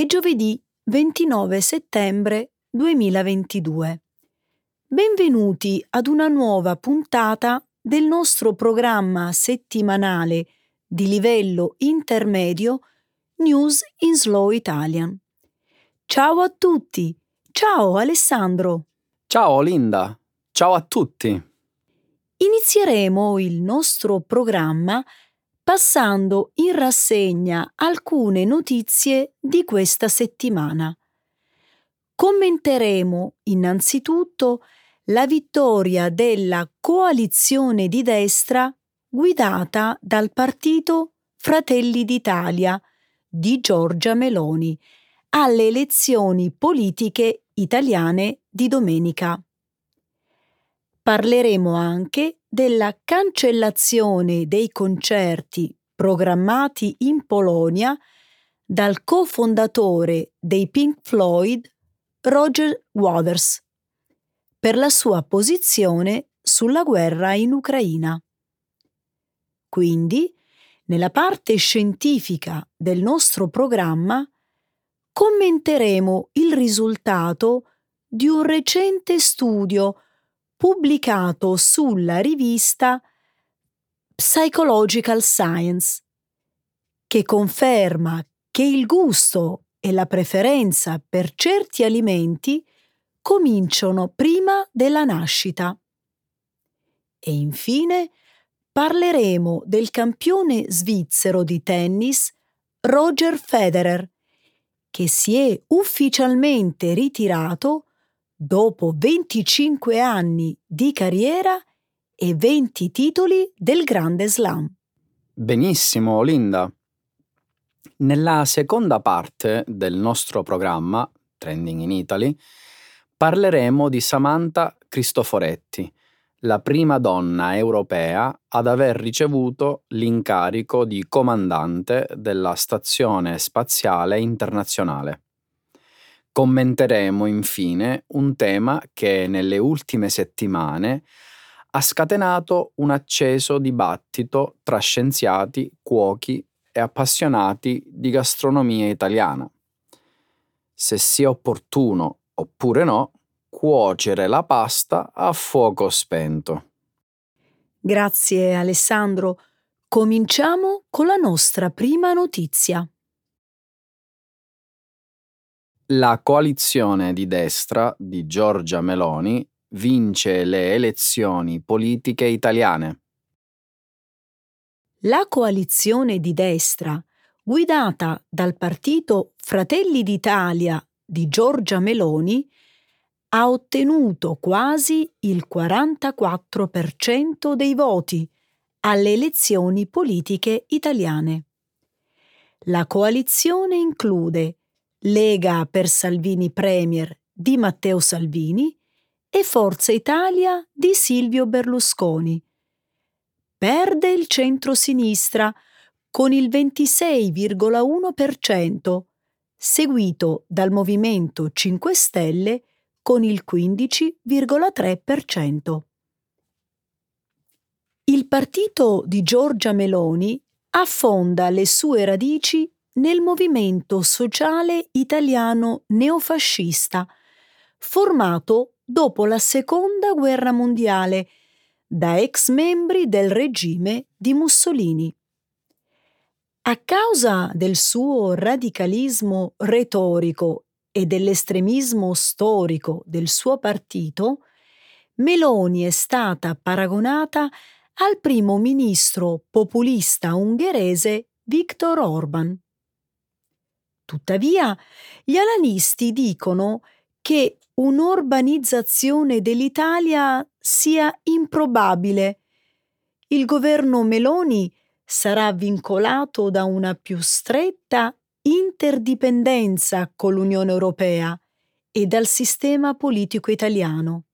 è giovedì 29 settembre 2022. Benvenuti ad una nuova puntata del nostro programma settimanale di livello intermedio News in Slow Italian. Ciao a tutti! Ciao Alessandro! Ciao Linda! Ciao a tutti! Inizieremo il nostro programma passando in rassegna alcune notizie di questa settimana. Commenteremo innanzitutto la vittoria della coalizione di destra guidata dal partito Fratelli d'Italia di Giorgia Meloni alle elezioni politiche italiane di domenica. Parleremo anche della cancellazione dei concerti programmati in Polonia dal cofondatore dei Pink Floyd, Roger Waters, per la sua posizione sulla guerra in Ucraina. Quindi, nella parte scientifica del nostro programma, commenteremo il risultato di un recente studio pubblicato sulla rivista Psychological Science, che conferma che il gusto e la preferenza per certi alimenti cominciano prima della nascita. E infine parleremo del campione svizzero di tennis Roger Federer, che si è ufficialmente ritirato dopo 25 anni di carriera e 20 titoli del Grande Slam. Benissimo, Linda. Nella seconda parte del nostro programma, Trending in Italy, parleremo di Samantha Cristoforetti, la prima donna europea ad aver ricevuto l'incarico di comandante della Stazione Spaziale Internazionale. Commenteremo infine un tema che nelle ultime settimane ha scatenato un acceso dibattito tra scienziati, cuochi e appassionati di gastronomia italiana. Se sia opportuno oppure no cuocere la pasta a fuoco spento. Grazie Alessandro. Cominciamo con la nostra prima notizia. La coalizione di destra di Giorgia Meloni vince le elezioni politiche italiane. La coalizione di destra, guidata dal partito Fratelli d'Italia di Giorgia Meloni, ha ottenuto quasi il 44% dei voti alle elezioni politiche italiane. La coalizione include Lega per Salvini Premier di Matteo Salvini e Forza Italia di Silvio Berlusconi. Perde il centro-sinistra con il 26,1%, seguito dal Movimento 5 Stelle con il 15,3%. Il partito di Giorgia Meloni affonda le sue radici nel movimento sociale italiano neofascista, formato dopo la Seconda Guerra Mondiale da ex membri del regime di Mussolini. A causa del suo radicalismo retorico e dell'estremismo storico del suo partito, Meloni è stata paragonata al primo ministro populista ungherese Viktor Orban. Tuttavia, gli analisti dicono che un'urbanizzazione dell'Italia sia improbabile. Il governo Meloni sarà vincolato da una più stretta interdipendenza con l'Unione Europea e dal sistema politico italiano.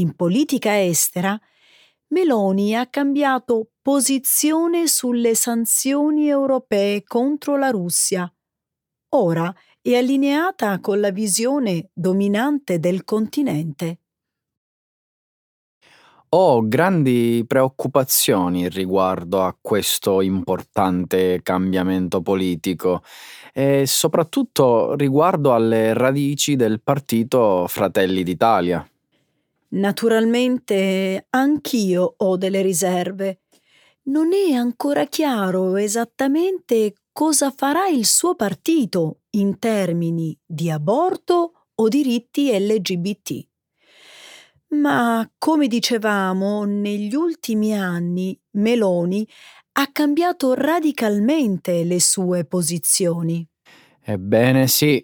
In politica estera, Meloni ha cambiato posizione sulle sanzioni europee contro la Russia. Ora è allineata con la visione dominante del continente. Ho grandi preoccupazioni riguardo a questo importante cambiamento politico e soprattutto riguardo alle radici del partito Fratelli d'Italia. Naturalmente anch'io ho delle riserve. Non è ancora chiaro esattamente cosa farà il suo partito in termini di aborto o diritti LGBT. Ma, come dicevamo, negli ultimi anni Meloni ha cambiato radicalmente le sue posizioni. Ebbene sì,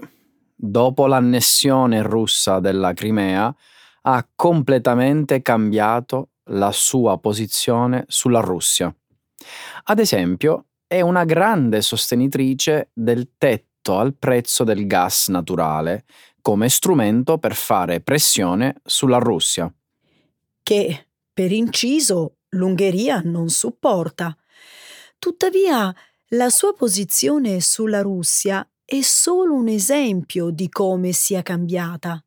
dopo l'annessione russa della Crimea ha completamente cambiato la sua posizione sulla Russia. Ad esempio, è una grande sostenitrice del tetto al prezzo del gas naturale come strumento per fare pressione sulla Russia. Che, per inciso, l'Ungheria non supporta. Tuttavia, la sua posizione sulla Russia è solo un esempio di come sia cambiata.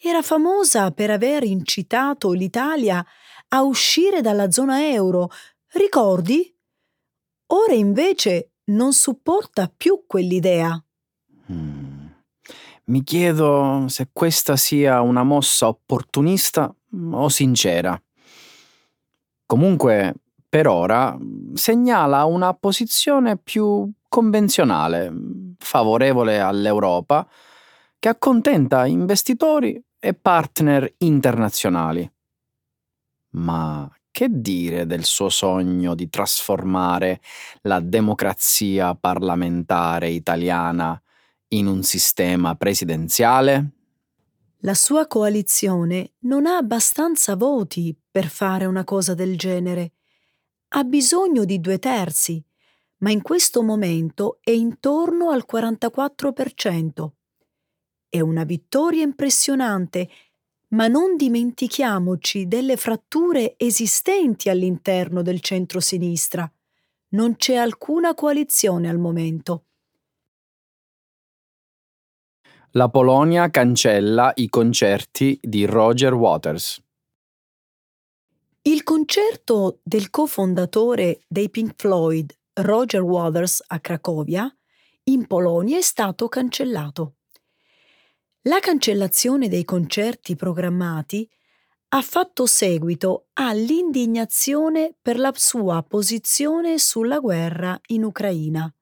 Era famosa per aver incitato l'Italia a uscire dalla zona euro, ricordi? Ora invece non supporta più quell'idea. Mm. Mi chiedo se questa sia una mossa opportunista o sincera. Comunque, per ora, segnala una posizione più convenzionale, favorevole all'Europa, che accontenta investitori e partner internazionali. Ma che dire del suo sogno di trasformare la democrazia parlamentare italiana in un sistema presidenziale? La sua coalizione non ha abbastanza voti per fare una cosa del genere. Ha bisogno di due terzi, ma in questo momento è intorno al 44%. È una vittoria impressionante, ma non dimentichiamoci delle fratture esistenti all'interno del centro-sinistra. Non c'è alcuna coalizione al momento. La Polonia cancella i concerti di Roger Waters. Il concerto del cofondatore dei Pink Floyd, Roger Waters, a Cracovia, in Polonia è stato cancellato. La cancellazione dei concerti programmati ha fatto seguito all'indignazione per la sua posizione sulla guerra in Ucraina.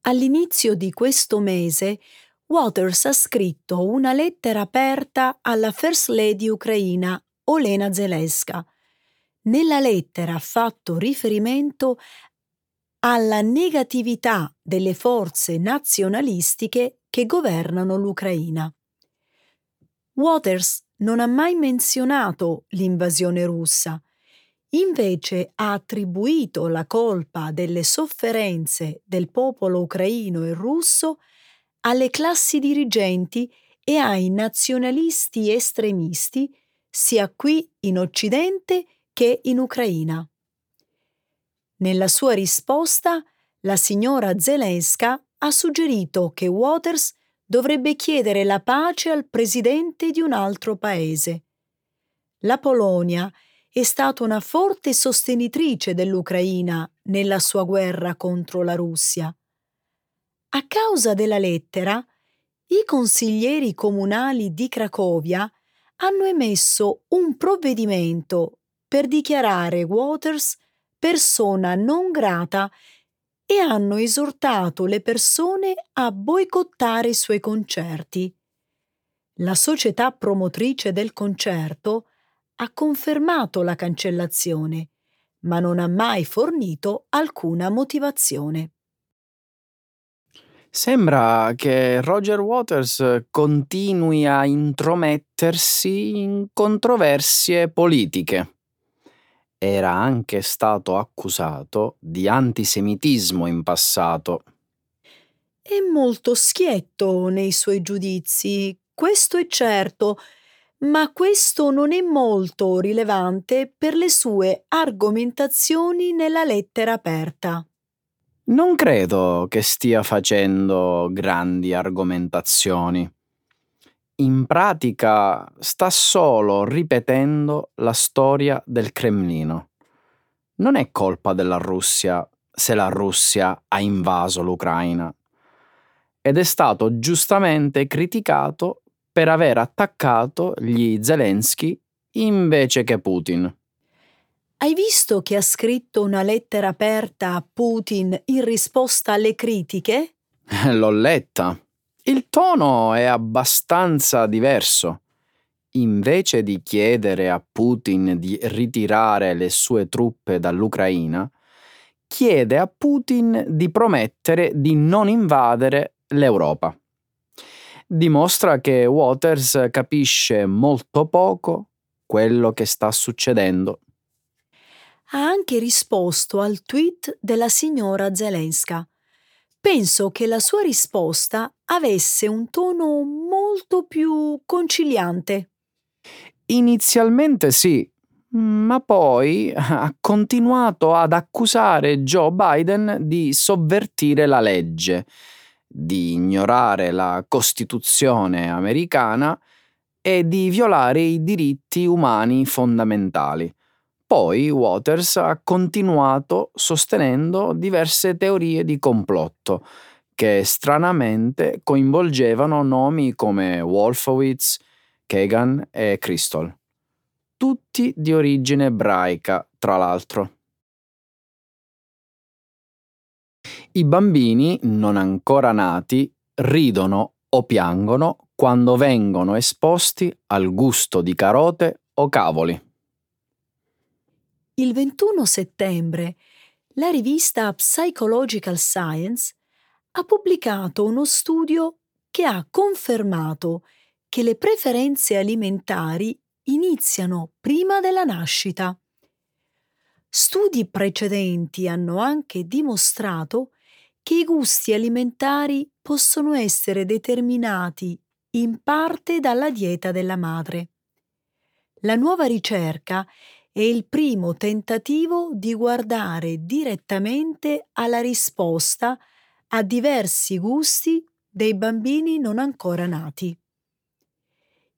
All'inizio di questo mese Waters ha scritto una lettera aperta alla First Lady ucraina Olena Zelenska. Nella lettera ha fatto riferimento alla negatività delle forze nazionalistiche che governano l'Ucraina. Waters non ha mai menzionato l'invasione russa, invece ha attribuito la colpa delle sofferenze del popolo ucraino e russo alle classi dirigenti e ai nazionalisti estremisti sia qui in Occidente che in Ucraina. Nella sua risposta, la signora Zelenska ha suggerito che Waters dovrebbe chiedere la pace al presidente di un altro paese. La Polonia è stata una forte sostenitrice dell'Ucraina nella sua guerra contro la Russia. A causa della lettera, i consiglieri comunali di Cracovia hanno emesso un provvedimento per dichiarare Waters persona non grata e hanno esortato le persone a boicottare i suoi concerti. La società promotrice del concerto ha confermato la cancellazione, ma non ha mai fornito alcuna motivazione. Sembra che Roger Waters continui a intromettersi in controversie politiche. Era anche stato accusato di antisemitismo in passato. È molto schietto nei suoi giudizi, questo è certo, ma questo non è molto rilevante per le sue argomentazioni nella lettera aperta. Non credo che stia facendo grandi argomentazioni. In pratica sta solo ripetendo la storia del Cremlino. Non è colpa della Russia se la Russia ha invaso l'Ucraina ed è stato giustamente criticato per aver attaccato gli Zelensky invece che Putin. Hai visto che ha scritto una lettera aperta a Putin in risposta alle critiche? L'ho letta. Il tono è abbastanza diverso. Invece di chiedere a Putin di ritirare le sue truppe dall'Ucraina, chiede a Putin di promettere di non invadere l'Europa. Dimostra che Waters capisce molto poco quello che sta succedendo. Ha anche risposto al tweet della signora Zelenska. Penso che la sua risposta avesse un tono molto più conciliante. Inizialmente sì, ma poi ha continuato ad accusare Joe Biden di sovvertire la legge, di ignorare la Costituzione americana e di violare i diritti umani fondamentali. Poi Waters ha continuato sostenendo diverse teorie di complotto che stranamente coinvolgevano nomi come Wolfowitz, Kagan e Crystal tutti di origine ebraica, tra l'altro. I bambini non ancora nati ridono o piangono quando vengono esposti al gusto di carote o cavoli. Il 21 settembre la rivista Psychological Science ha pubblicato uno studio che ha confermato che le preferenze alimentari iniziano prima della nascita. Studi precedenti hanno anche dimostrato che i gusti alimentari possono essere determinati in parte dalla dieta della madre. La nuova ricerca è il primo tentativo di guardare direttamente alla risposta a diversi gusti dei bambini non ancora nati.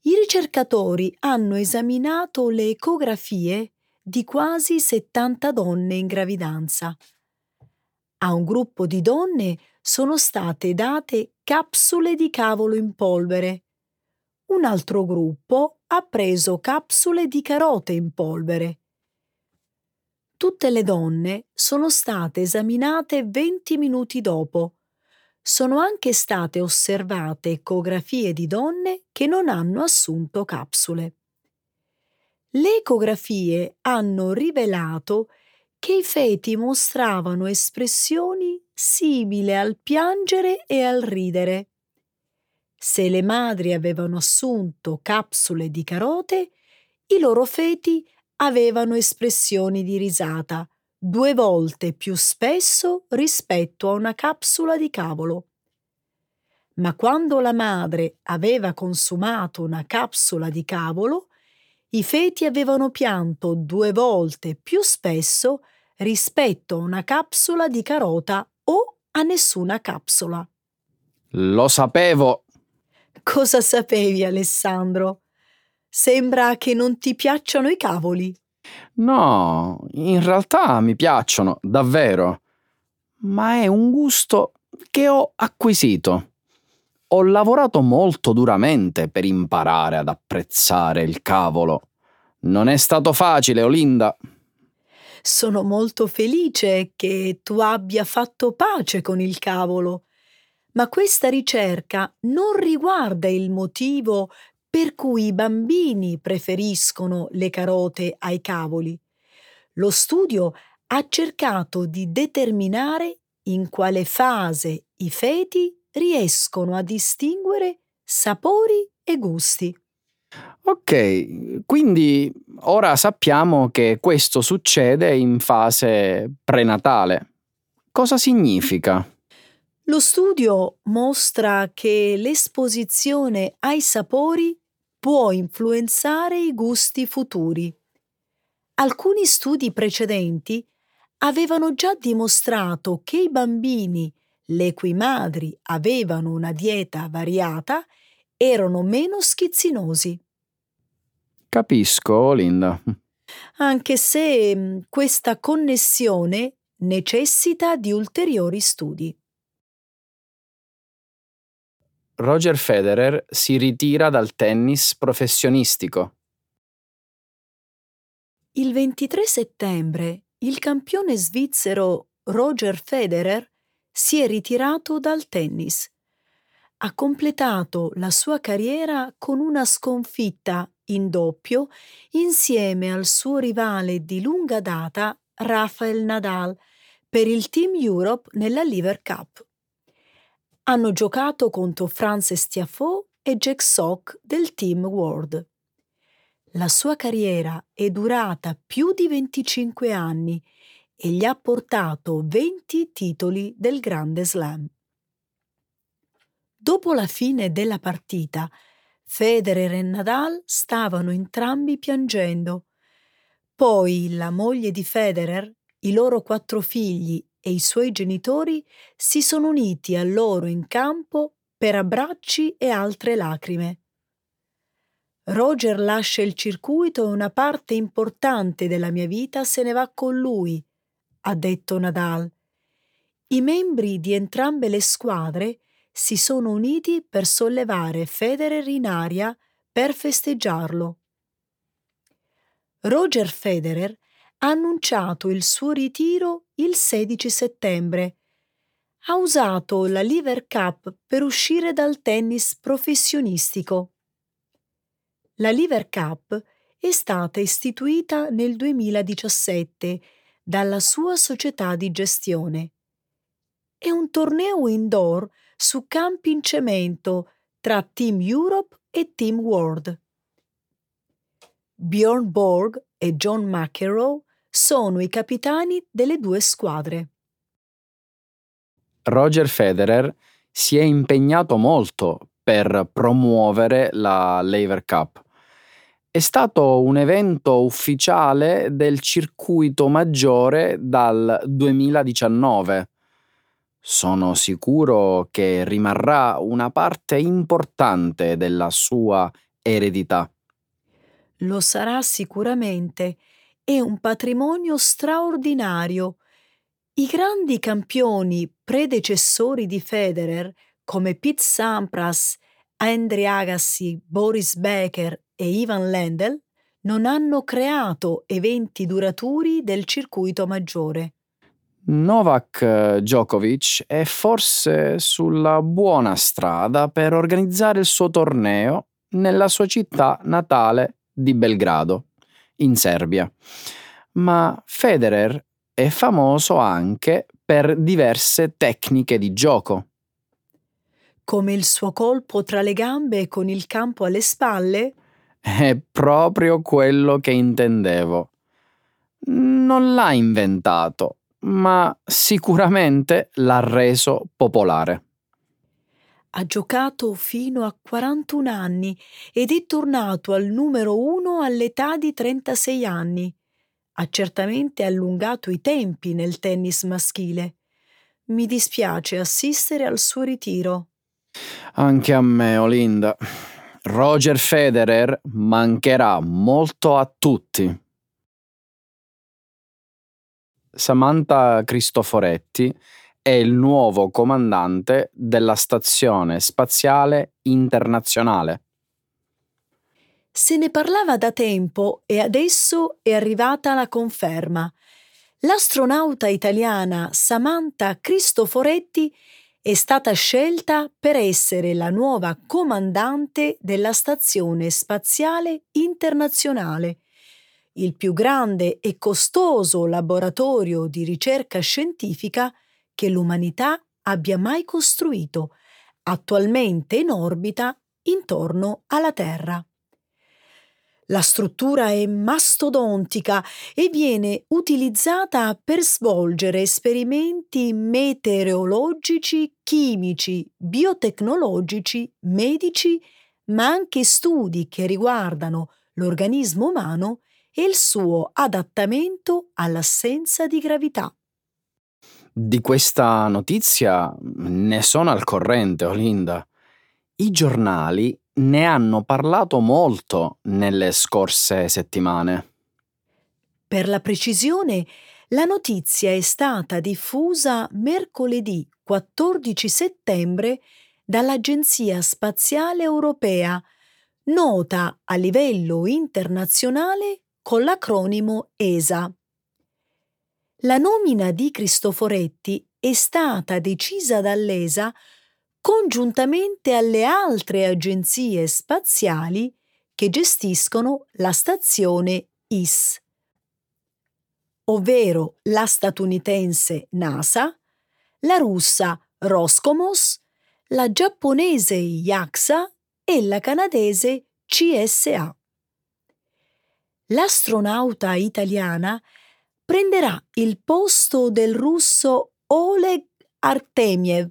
I ricercatori hanno esaminato le ecografie di quasi 70 donne in gravidanza. A un gruppo di donne sono state date capsule di cavolo in polvere. Un altro gruppo ha preso capsule di carote in polvere. Tutte le donne sono state esaminate 20 minuti dopo sono anche state osservate ecografie di donne che non hanno assunto capsule. Le ecografie hanno rivelato che i feti mostravano espressioni simili al piangere e al ridere. Se le madri avevano assunto capsule di carote, i loro feti avevano espressioni di risata, due volte più spesso rispetto a una capsula di cavolo. Ma quando la madre aveva consumato una capsula di cavolo, i feti avevano pianto due volte più spesso rispetto a una capsula di carota o a nessuna capsula. Lo sapevo. Cosa sapevi, Alessandro? Sembra che non ti piacciono i cavoli. No, in realtà mi piacciono, davvero. Ma è un gusto che ho acquisito. Ho lavorato molto duramente per imparare ad apprezzare il cavolo. Non è stato facile, Olinda. Sono molto felice che tu abbia fatto pace con il cavolo. Ma questa ricerca non riguarda il motivo per cui i bambini preferiscono le carote ai cavoli. Lo studio ha cercato di determinare in quale fase i feti riescono a distinguere sapori e gusti. Ok, quindi ora sappiamo che questo succede in fase prenatale. Cosa significa? Lo studio mostra che l'esposizione ai sapori può influenzare i gusti futuri. Alcuni studi precedenti avevano già dimostrato che i bambini le cui madri avevano una dieta variata erano meno schizzinosi. Capisco, Linda. Anche se questa connessione necessita di ulteriori studi. Roger Federer si ritira dal tennis professionistico. Il 23 settembre il campione svizzero Roger Federer si è ritirato dal tennis. Ha completato la sua carriera con una sconfitta in doppio insieme al suo rivale di lunga data Rafael Nadal per il Team Europe nella Lever Cup. Hanno giocato contro Frances Tiafoe e Jack Sock del Team World. La sua carriera è durata più di 25 anni e gli ha portato 20 titoli del Grande Slam. Dopo la fine della partita, Federer e Nadal stavano entrambi piangendo. Poi la moglie di Federer, i loro quattro figli e i suoi genitori si sono uniti a loro in campo per abbracci e altre lacrime. Roger lascia il circuito e una parte importante della mia vita se ne va con lui, ha detto Nadal. I membri di entrambe le squadre si sono uniti per sollevare Federer in aria per festeggiarlo. Roger Federer ha annunciato il suo ritiro il 16 settembre. Ha usato la Lever Cup per uscire dal tennis professionistico. La Lever Cup è stata istituita nel 2017 dalla sua società di gestione. È un torneo indoor su campi in cemento tra Team Europe e Team World. Bjorn Borg e John McEnroe sono i capitani delle due squadre. Roger Federer si è impegnato molto per promuovere la Lever Cup è stato un evento ufficiale del circuito maggiore dal 2019. Sono sicuro che rimarrà una parte importante della sua eredità. Lo sarà sicuramente. È un patrimonio straordinario. I grandi campioni predecessori di Federer, come Pete Sampras, Andre Agassi, Boris Becker e Ivan Lendl non hanno creato eventi duraturi del circuito maggiore. Novak eh, Djokovic è forse sulla buona strada per organizzare il suo torneo nella sua città natale di Belgrado, in Serbia. Ma Federer è famoso anche per diverse tecniche di gioco. Come il suo colpo tra le gambe con il campo alle spalle? È proprio quello che intendevo. Non l'ha inventato, ma sicuramente l'ha reso popolare. Ha giocato fino a 41 anni ed è tornato al numero uno all'età di 36 anni. Ha certamente allungato i tempi nel tennis maschile. Mi dispiace assistere al suo ritiro. Anche a me, Olinda. Roger Federer mancherà molto a tutti. Samantha Cristoforetti è il nuovo comandante della Stazione Spaziale Internazionale. Se ne parlava da tempo e adesso è arrivata la conferma. L'astronauta italiana Samantha Cristoforetti è stata scelta per essere la nuova comandante della Stazione Spaziale Internazionale, il più grande e costoso laboratorio di ricerca scientifica che l'umanità abbia mai costruito, attualmente in orbita intorno alla Terra. La struttura è mastodontica e viene utilizzata per svolgere esperimenti meteorologici, chimici, biotecnologici, medici, ma anche studi che riguardano l'organismo umano e il suo adattamento all'assenza di gravità. Di questa notizia ne sono al corrente, Olinda. I giornali ne hanno parlato molto nelle scorse settimane. Per la precisione, la notizia è stata diffusa mercoledì 14 settembre dall'Agenzia Spaziale Europea, nota a livello internazionale con l'acronimo ESA. La nomina di Cristoforetti è stata decisa dall'ESA congiuntamente alle altre agenzie spaziali che gestiscono la stazione IS, ovvero la statunitense NASA, la russa Roscomos, la giapponese JAXA e la canadese CSA. L'astronauta italiana prenderà il posto del russo Oleg Artemiev,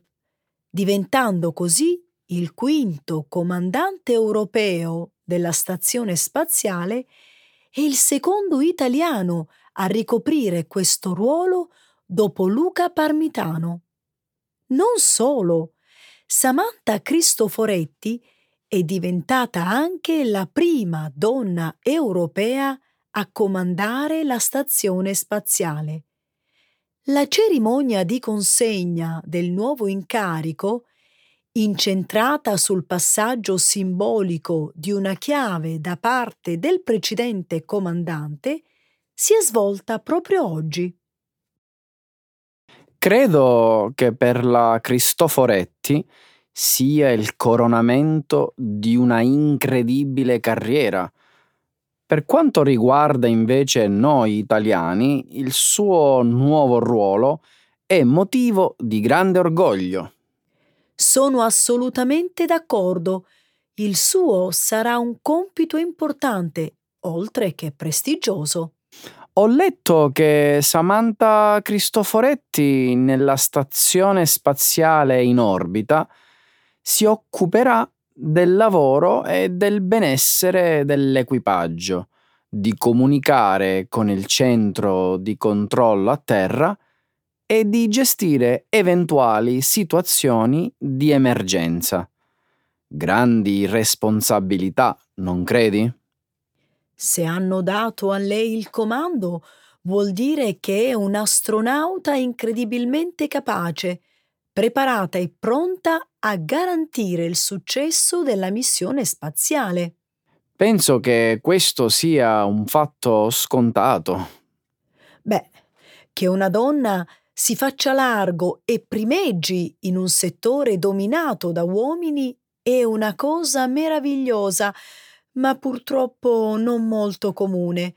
diventando così il quinto comandante europeo della stazione spaziale e il secondo italiano a ricoprire questo ruolo dopo Luca Parmitano. Non solo, Samantha Cristoforetti è diventata anche la prima donna europea a comandare la stazione spaziale. La cerimonia di consegna del nuovo incarico, incentrata sul passaggio simbolico di una chiave da parte del precedente comandante, si è svolta proprio oggi. Credo che per la Cristoforetti sia il coronamento di una incredibile carriera. Per quanto riguarda invece noi italiani, il suo nuovo ruolo è motivo di grande orgoglio. Sono assolutamente d'accordo. Il suo sarà un compito importante, oltre che prestigioso. Ho letto che Samantha Cristoforetti nella stazione spaziale in orbita si occuperà del lavoro e del benessere dell'equipaggio, di comunicare con il centro di controllo a terra e di gestire eventuali situazioni di emergenza. Grandi responsabilità, non credi? Se hanno dato a lei il comando, vuol dire che è un'astronauta incredibilmente capace, preparata e pronta a garantire il successo della missione spaziale. Penso che questo sia un fatto scontato. Beh, che una donna si faccia largo e primeggi in un settore dominato da uomini è una cosa meravigliosa, ma purtroppo non molto comune.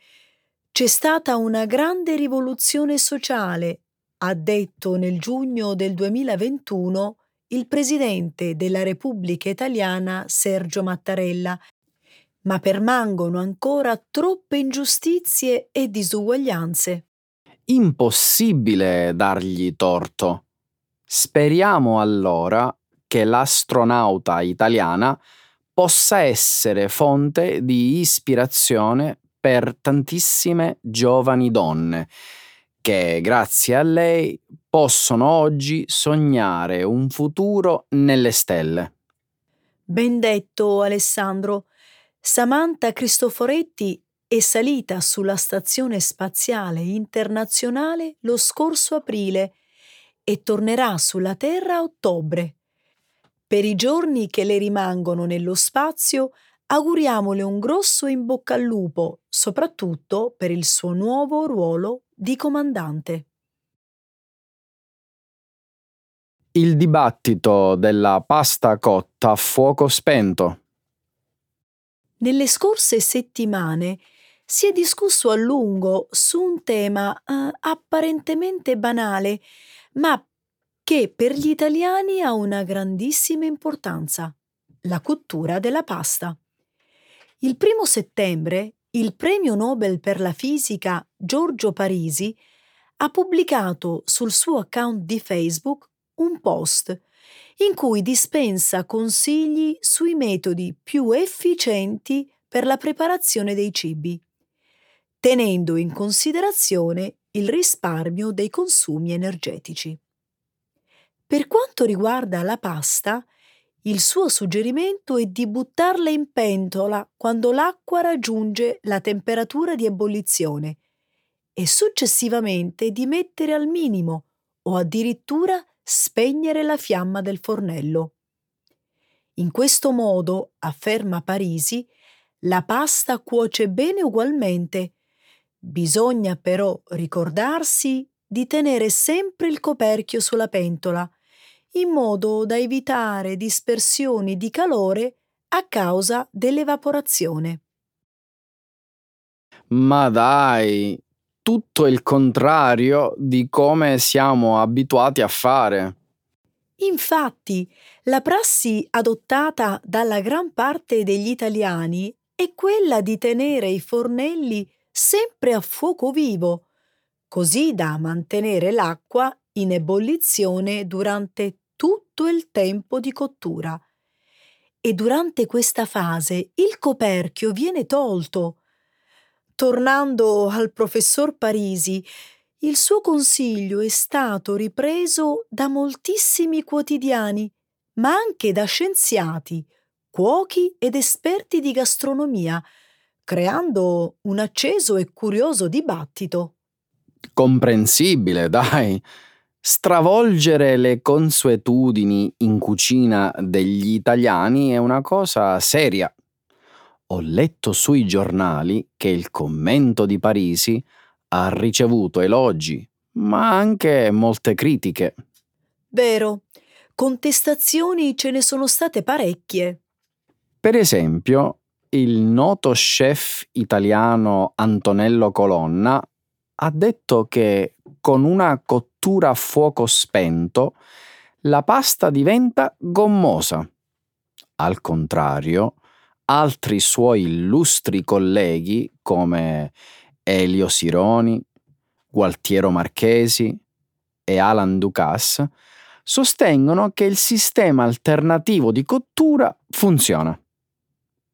C'è stata una grande rivoluzione sociale, ha detto nel giugno del 2021 il presidente della Repubblica Italiana Sergio Mattarella, ma permangono ancora troppe ingiustizie e disuguaglianze. Impossibile dargli torto. Speriamo allora che l'astronauta italiana possa essere fonte di ispirazione per tantissime giovani donne che grazie a lei possono oggi sognare un futuro nelle stelle. Ben detto Alessandro. Samantha Cristoforetti è salita sulla Stazione Spaziale Internazionale lo scorso aprile e tornerà sulla Terra a ottobre. Per i giorni che le rimangono nello spazio, auguriamole un grosso in bocca al lupo, soprattutto per il suo nuovo ruolo di comandante. Il dibattito della pasta cotta a fuoco spento. Nelle scorse settimane si è discusso a lungo su un tema eh, apparentemente banale, ma che per gli italiani ha una grandissima importanza, la cottura della pasta. Il primo settembre il premio Nobel per la fisica Giorgio Parisi ha pubblicato sul suo account di Facebook un post in cui dispensa consigli sui metodi più efficienti per la preparazione dei cibi, tenendo in considerazione il risparmio dei consumi energetici. Per quanto riguarda la pasta, Il suo suggerimento è di buttarla in pentola quando l'acqua raggiunge la temperatura di ebollizione e successivamente di mettere al minimo o addirittura spegnere la fiamma del fornello. In questo modo, afferma Parisi, la pasta cuoce bene ugualmente. Bisogna però ricordarsi di tenere sempre il coperchio sulla pentola, in modo da evitare dispersioni di calore a causa dell'evaporazione. Ma dai, tutto il contrario di come siamo abituati a fare. Infatti, la prassi adottata dalla gran parte degli italiani è quella di tenere i fornelli sempre a fuoco vivo, così da mantenere l'acqua in ebollizione durante tutto il tempo di cottura. E durante questa fase il coperchio viene tolto. Tornando al professor Parisi, il suo consiglio è stato ripreso da moltissimi quotidiani, ma anche da scienziati, cuochi ed esperti di gastronomia, creando un acceso e curioso dibattito. Comprensibile, dai. Stravolgere le consuetudini in cucina degli italiani è una cosa seria. Ho letto sui giornali che il commento di Parisi ha ricevuto elogi, ma anche molte critiche. Vero, contestazioni ce ne sono state parecchie. Per esempio, il noto chef italiano Antonello Colonna ha detto che con una cottura a fuoco spento la pasta diventa gommosa. Al contrario, altri suoi illustri colleghi come Elio Sironi, Gualtiero Marchesi e Alan Ducasse sostengono che il sistema alternativo di cottura funziona.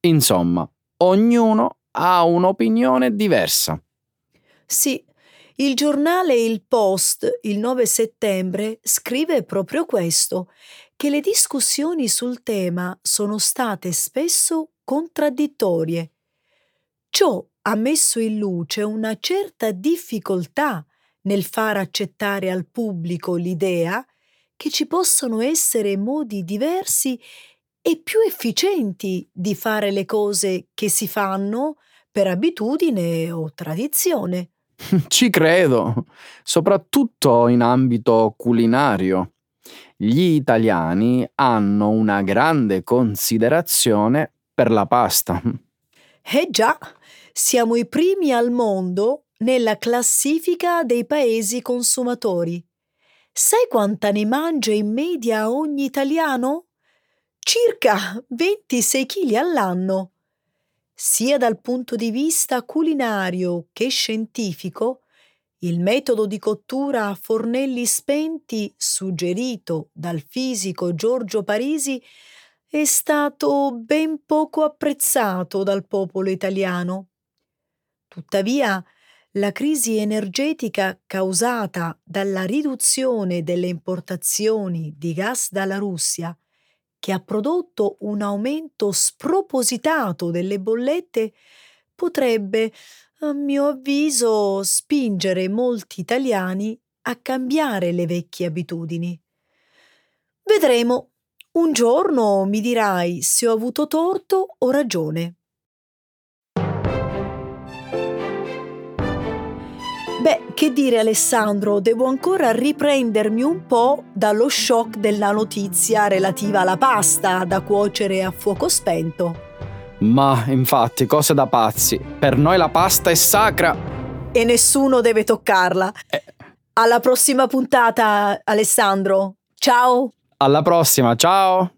Insomma, ognuno ha un'opinione diversa. Sì, il giornale Il Post, il 9 settembre, scrive proprio questo, che le discussioni sul tema sono state spesso contraddittorie. Ciò ha messo in luce una certa difficoltà nel far accettare al pubblico l'idea che ci possono essere modi diversi e più efficienti di fare le cose che si fanno per abitudine o tradizione. Ci credo, soprattutto in ambito culinario. Gli italiani hanno una grande considerazione per la pasta. Eh già, siamo i primi al mondo nella classifica dei paesi consumatori. Sai quanta ne mangia in media ogni italiano? circa 26 kg all'anno. Sia dal punto di vista culinario che scientifico, il metodo di cottura a fornelli spenti suggerito dal fisico Giorgio Parisi è stato ben poco apprezzato dal popolo italiano. Tuttavia, la crisi energetica causata dalla riduzione delle importazioni di gas dalla Russia che ha prodotto un aumento spropositato delle bollette, potrebbe, a mio avviso, spingere molti italiani a cambiare le vecchie abitudini. Vedremo. Un giorno mi dirai se ho avuto torto o ragione. Beh, che dire Alessandro, devo ancora riprendermi un po' dallo shock della notizia relativa alla pasta da cuocere a fuoco spento. Ma infatti, cose da pazzi. Per noi la pasta è sacra. E nessuno deve toccarla. Eh. Alla prossima puntata, Alessandro. Ciao. Alla prossima, ciao.